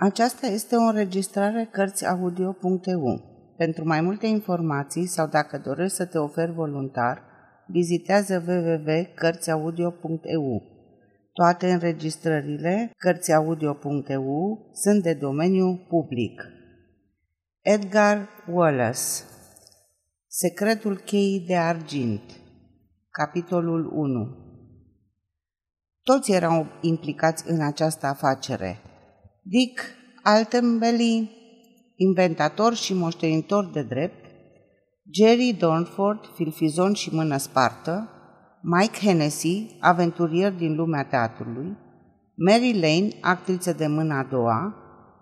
Aceasta este o înregistrare Cărțiaudio.eu. Pentru mai multe informații sau dacă dorești să te oferi voluntar, vizitează www.cărțiaudio.eu. Toate înregistrările Cărțiaudio.eu sunt de domeniu public. Edgar Wallace Secretul cheii de argint Capitolul 1 Toți erau implicați în această afacere – Dick Altenbelly, inventator și moștenitor de drept, Jerry Dornford, filfizon și mână spartă, Mike Hennessy, aventurier din lumea teatrului, Mary Lane, actriță de mâna a doua,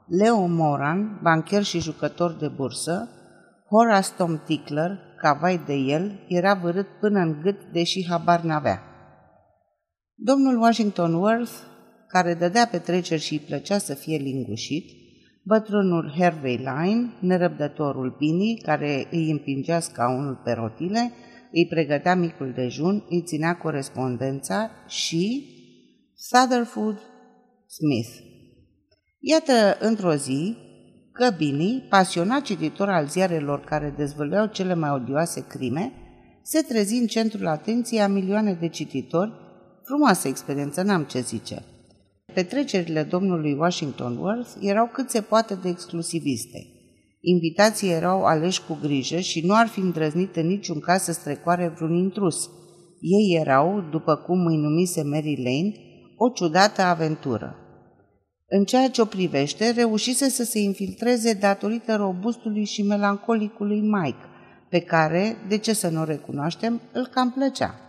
Leo Moran, bancher și jucător de bursă, Horace Tom Tickler, cavai de el, era vărât până în gât, deși habar n-avea. Domnul Washington Worth care dădea petreceri și îi plăcea să fie lingușit, bătrânul Hervey Line, nerăbdătorul Pini, care îi împingea scaunul pe rotile, îi pregătea micul dejun, îi ținea corespondența și Sutherford Smith. Iată, într-o zi, că Bini, pasionat cititor al ziarelor care dezvăluiau cele mai odioase crime, se trezi în centrul atenției a milioane de cititori, frumoasă experiență, n-am ce zice – petrecerile domnului Washington Worth erau cât se poate de exclusiviste. Invitații erau aleși cu grijă și nu ar fi îndrăznit în niciun caz să strecoare vreun intrus. Ei erau, după cum îi numise Mary Lane, o ciudată aventură. În ceea ce o privește, reușise să se infiltreze datorită robustului și melancolicului Mike, pe care, de ce să nu o recunoaștem, îl cam plăcea.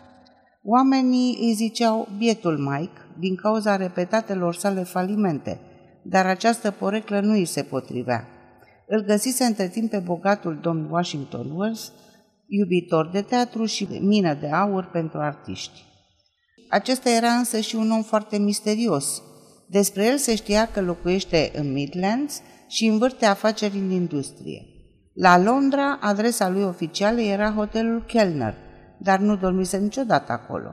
Oamenii îi ziceau bietul Mike, din cauza repetatelor sale falimente, dar această poreclă nu îi se potrivea. Îl găsise între timp pe bogatul domn Washington Wells, iubitor de teatru și mină de aur pentru artiști. Acesta era însă și un om foarte misterios. Despre el se știa că locuiește în Midlands și învârte afaceri în industrie. La Londra, adresa lui oficială era hotelul Kellner, dar nu dormise niciodată acolo.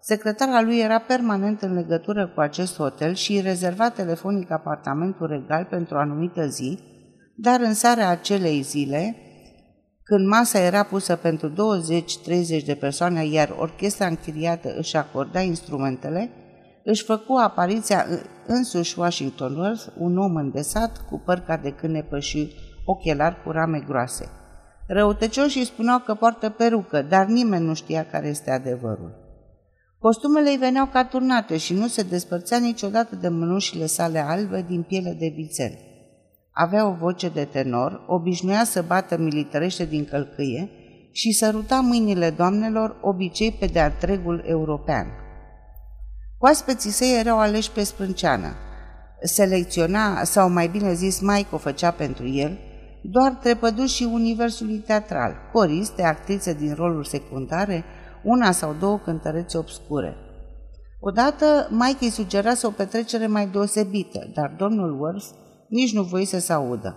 Secretara lui era permanent în legătură cu acest hotel și îi rezerva telefonic apartamentul regal pentru o anumită zi, dar în seara acelei zile, când masa era pusă pentru 20-30 de persoane, iar orchestra închiriată își acorda instrumentele, își făcu apariția însuși Washington Wells, un om îndesat, cu păr ca de cânepă și ochelari cu rame groase. Răutăcioșii spuneau că poartă perucă, dar nimeni nu știa care este adevărul. Costumele îi veneau ca turnate și nu se despărțea niciodată de mânușile sale albe din piele de vițel. Avea o voce de tenor, obișnuia să bată militărește din călcâie și săruta mâinile doamnelor, obicei pe de-a întregul european. Oaspeții săi erau aleși pe sprânceană. Selecționa, sau mai bine zis, Mike o făcea pentru el, doar trepădușii universului teatral, coriste, actrițe din roluri secundare, una sau două cântărețe obscure. Odată, Mike îi sugerase o petrecere mai deosebită, dar domnul Worth nici nu voie să se audă.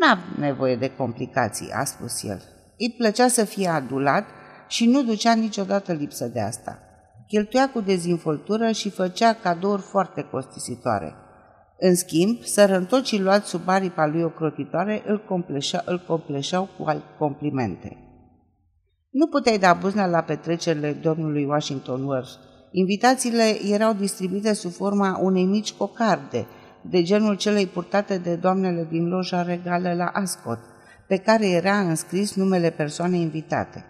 N-am nevoie de complicații, a spus el. Îi plăcea să fie adulat și nu ducea niciodată lipsă de asta. Cheltuia cu dezinvoltură și făcea cadouri foarte costisitoare. În schimb, sărăntocii luați sub aripa lui ocrotitoare îl, compleșa, îl compleșau cu complimente. Nu puteai da buzna la petrecerile domnului Washington Worth. Invitațiile erau distribuite sub forma unei mici cocarde, de genul celei purtate de doamnele din loja regală la Ascot, pe care era înscris numele persoanei invitate.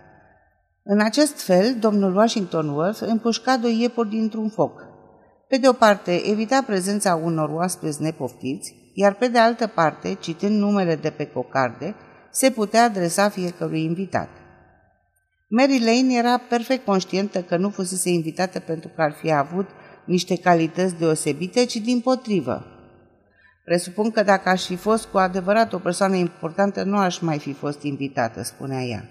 În acest fel, domnul Washington Worth împușca doi iepuri dintr-un foc. Pe de o parte, evita prezența unor oaspeți nepoftiți, iar pe de altă parte, citând numele de pe cocarde, se putea adresa fiecărui invitat. Mary Lane era perfect conștientă că nu fusese invitată pentru că ar fi avut niște calități deosebite, ci din potrivă. Presupun că dacă aș fi fost cu adevărat o persoană importantă, nu aș mai fi fost invitată, spunea ea.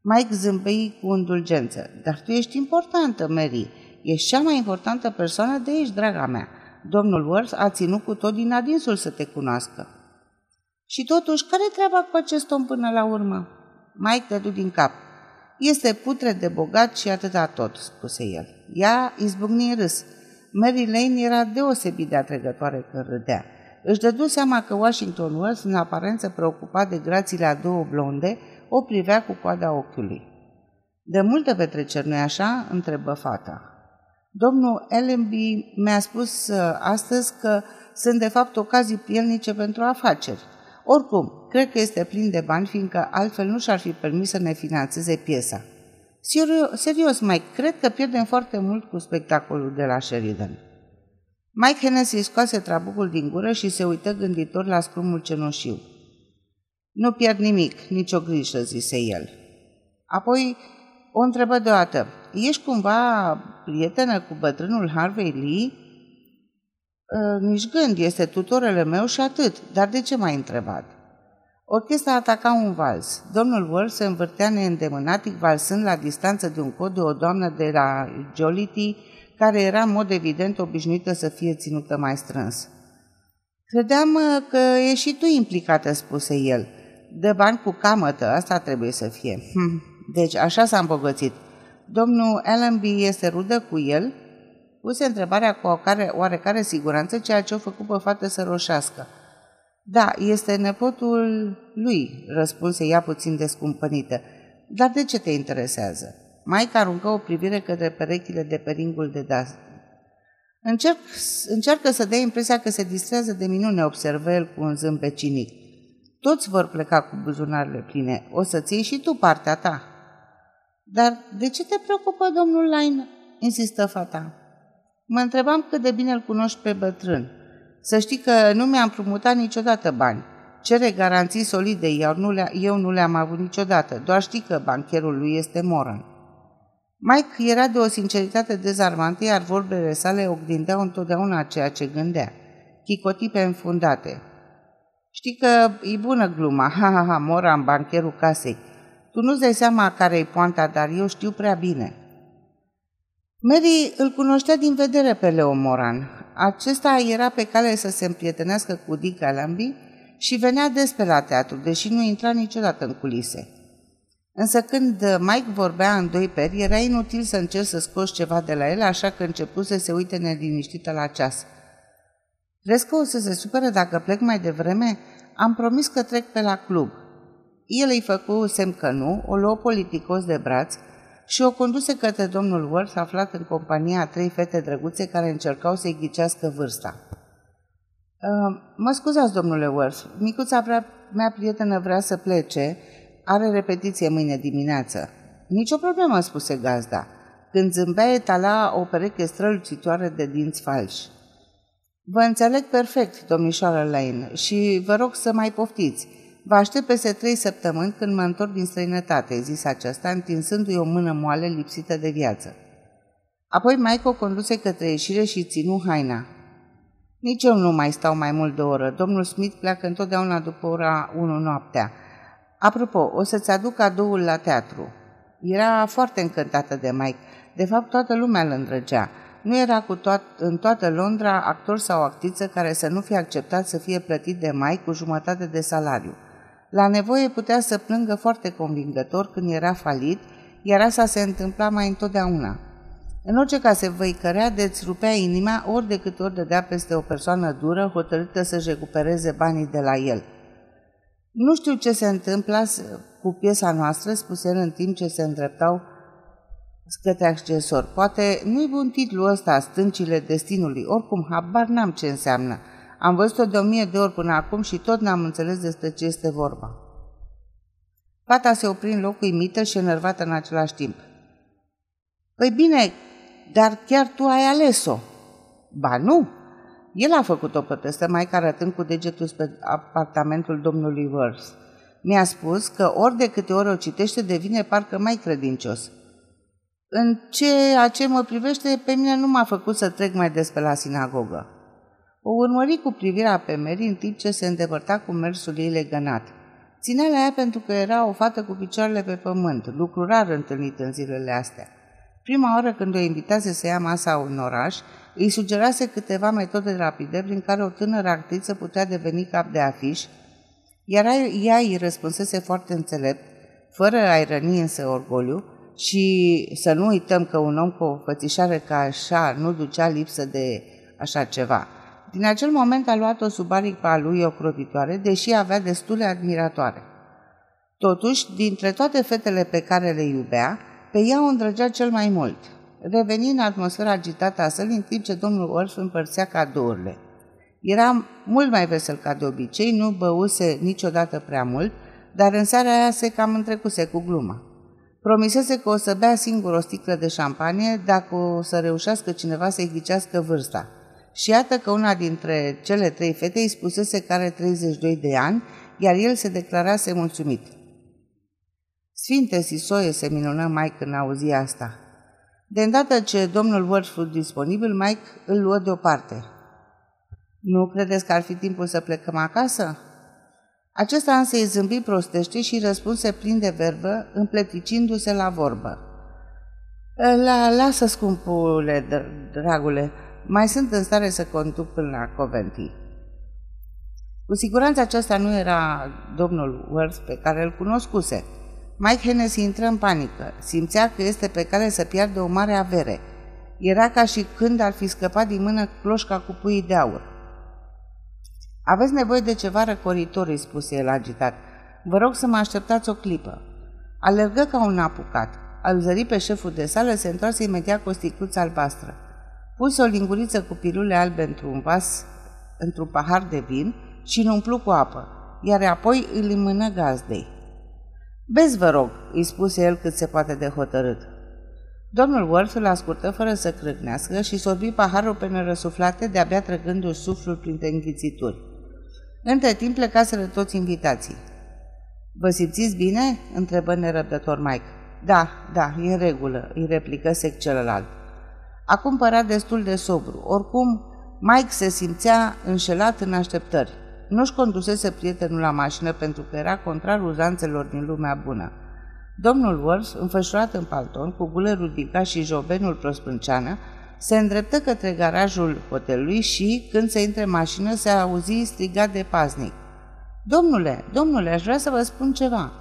Mike zâmbei cu indulgență. Dar tu ești importantă, Mary. Ești cea mai importantă persoană de aici, draga mea. Domnul Worth a ținut cu tot din adinsul să te cunoască. Și totuși, care treaba cu acest om până la urmă? Mike dădu din cap. Este putre de bogat și atâta tot, spuse el. Ea izbucni în râs. Mary Lane era deosebit de atrăgătoare când râdea. își dădu seama că Washington Wells, în aparență preocupat de grațiile a două blonde, o privea cu coada ochiului. De multe petreceri, nu așa?" întrebă fata. Domnul Ellenby mi-a spus uh, astăzi că sunt de fapt ocazii prielnice pentru afaceri. Oricum, cred că este plin de bani, fiindcă altfel nu și-ar fi permis să ne finanțeze piesa. Serios, Mike, cred că pierdem foarte mult cu spectacolul de la Sheridan. Mike Hennessy scoase trabucul din gură și se uită gânditor la scrumul cenușiu. Nu pierd nimic, nicio grijă, zise el. Apoi o întrebă deodată. Ești cumva prietenă cu bătrânul Harvey Lee? Ă, nici gând, este tutorele meu și atât. Dar de ce m-ai întrebat? Orchestra ataca un vals. Domnul Wall se învârtea neîndemânatic valsând la distanță de un cod de o doamnă de la Jollity, care era în mod evident obișnuită să fie ținută mai strâns. Credeam ă, că e și tu implicată, spuse el. De bani cu camătă, asta trebuie să fie. Hm, deci așa s-a îmbogățit. Domnul Allenby este rudă cu el? Puse întrebarea cu oarecare, oarecare siguranță, ceea ce o făcut pe fată să roșească. Da, este nepotul lui, răspunse ea puțin descumpănită. Dar de ce te interesează? Maica aruncă o privire către perechile de peringul de das. Încerc, încearcă să dea impresia că se distrează de minune, observă el cu un zâmbet cinic. Toți vor pleca cu buzunarele pline. O să-ți iei și tu partea ta. Dar de ce te preocupă domnul Lain? insistă fata. Mă întrebam cât de bine îl cunoști pe bătrân. Să știi că nu mi-am promutat niciodată bani. Cere garanții solide, iar nu le, eu nu le-am avut niciodată. Doar știi că bancherul lui este Moran. Mike era de o sinceritate dezarmantă, iar vorbele sale oglindeau întotdeauna ceea ce gândea. Chicotipe înfundate. Știi că e bună gluma, ha, ha, ha, Moran, bancherul casei. Tu nu-ți dai seama care e poanta, dar eu știu prea bine. Mary îl cunoștea din vedere pe Leo Moran. Acesta era pe cale să se împrietenească cu Dick Allenby și venea des pe la teatru, deși nu intra niciodată în culise. Însă când Mike vorbea în doi peri, era inutil să încerci să scoți ceva de la el, așa că început să se uite neliniștită la ceas. Crezi că o să se supere dacă plec mai devreme? Am promis că trec pe la club. El îi făcu semn că nu, o luă politicos de braț și o conduse către domnul Worth, aflat în compania a trei fete drăguțe care încercau să-i ghicească vârsta. Uh, mă scuzați, domnule Worth, micuța vrea, mea prietenă vrea să plece, are repetiție mâine dimineață. Nici o problemă, spuse gazda. Când zâmbea, etala o pereche strălucitoare de dinți falși. Vă înțeleg perfect, domnișoară Lane, și vă rog să mai poftiți. Vă aștept peste trei săptămâni când mă întorc din străinătate, zis aceasta, întinsându-i o mână moale lipsită de viață. Apoi Mike o conduse către ieșire și ținu haina. Nici eu nu mai stau mai mult de o oră. Domnul Smith pleacă întotdeauna după ora 1 noaptea. Apropo, o să-ți aduc cadoul la teatru. Era foarte încântată de Mike. De fapt, toată lumea îl îndrăgea. Nu era cu toat- în toată Londra actor sau actriță care să nu fie acceptat să fie plătit de Mike cu jumătate de salariu. La nevoie putea să plângă foarte convingător când era falit, iar asta se întâmpla mai întotdeauna. În orice caz se văicărea de îți rupea inima ori de câte ori dădea peste o persoană dură, hotărâtă să-și recupereze banii de la el. Nu știu ce se întâmplă cu piesa noastră, spuse el în timp ce se îndreptau către accesor. Poate nu-i bun titlul ăsta, Stâncile Destinului, oricum habar n-am ce înseamnă. Am văzut-o de o mie de ori până acum și tot n-am înțeles despre ce este vorba. Fata se opri în loc uimită și enervată în același timp. Păi bine, dar chiar tu ai ales-o. Ba nu, el a făcut-o protestă, mai arătând cu degetul spre apartamentul domnului Worth. Mi-a spus că ori de câte ori o citește devine parcă mai credincios. În ceea ce mă privește, pe mine nu m-a făcut să trec mai des pe la sinagogă. O urmări cu privirea pe Mary în timp ce se îndepărta cu mersul ei legănat. Ținea la ea pentru că era o fată cu picioarele pe pământ, lucru rar întâlnit în zilele astea. Prima oară când o invitase să ia masa în oraș, îi sugerase câteva metode rapide prin care o tânără actriță putea deveni cap de afiș, iar ea îi răspunsese foarte înțelept, fără a-i răni însă orgoliu, și să nu uităm că un om cu o fățișare ca așa nu ducea lipsă de așa ceva. Din acel moment a luat-o sub aripa lui ocrotitoare, deși avea destule admiratoare. Totuși, dintre toate fetele pe care le iubea, pe ea o îndrăgea cel mai mult. Reveni în atmosfera agitată a sălii în timp ce domnul Orf împărțea cadourile. Era mult mai vesel ca de obicei, nu băuse niciodată prea mult, dar în seara aia se cam întrecuse cu gluma. Promisese că o să bea singur o sticlă de șampanie dacă o să reușească cineva să-i ghicească vârsta. Și iată că una dintre cele trei fete îi spusese că are 32 de ani, iar el se declarase mulțumit. Sfinte Sisoie se minună Mike când auzi asta. De îndată ce domnul Wordsworth disponibil, Mike îl luă deoparte. Nu credeți că ar fi timpul să plecăm acasă? Acesta însă îi zâmbi prostește și răspunse plin de verbă, împleticindu-se la vorbă. La, lasă, scumpule, dragule, mai sunt în stare să conduc până la Coventry. Cu siguranță acesta nu era domnul Worth pe care îl cunoscuse. Mike Hennessy intră în panică. Simțea că este pe care să piardă o mare avere. Era ca și când ar fi scăpat din mână cloșca cu puii de aur. Aveți nevoie de ceva răcoritor, îi spuse el agitat. Vă rog să mă așteptați o clipă. Alergă ca un apucat. Al zări pe șeful de sală, se întoarse imediat cu o sticluță albastră. Puse o linguriță cu pilule albe într-un vas, într-un pahar de vin și îl umplu cu apă, iar apoi îl mână gazdei. Bezi, vă rog, îi spuse el cât se poate de hotărât. Domnul Worth îl ascultă fără să crâcnească și sorbi paharul pe nerăsuflate, de-abia trăgându-și suflul printre înghițituri. Între timp plecaseră toți invitații. Vă simțiți bine?" întrebă nerăbdător Mike. Da, da, e în regulă," îi replică sec celălalt. Acum părea destul de sobru. Oricum, Mike se simțea înșelat în așteptări. Nu-și condusese prietenul la mașină pentru că era contrar uzanțelor din lumea bună. Domnul Wolf, înfășurat în palton, cu gulerul ridicat și jobenul prospânceană, se îndreptă către garajul hotelului și, când se intre în mașină, se auzi strigat de paznic. Domnule, domnule, aș vrea să vă spun ceva.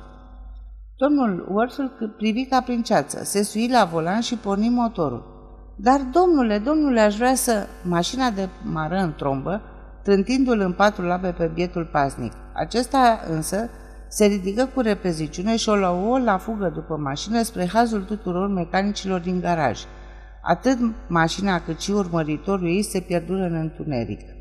Domnul Worth privi ca prin ceață, se sui la volan și porni motorul. Dar, domnule, domnule, aș vrea să... Mașina de mară în trombă, trântindu-l în patru labe pe bietul paznic. Acesta însă se ridică cu repeziciune și o luă la fugă după mașină spre hazul tuturor mecanicilor din garaj. Atât mașina cât și urmăritorul ei se pierdură în întuneric.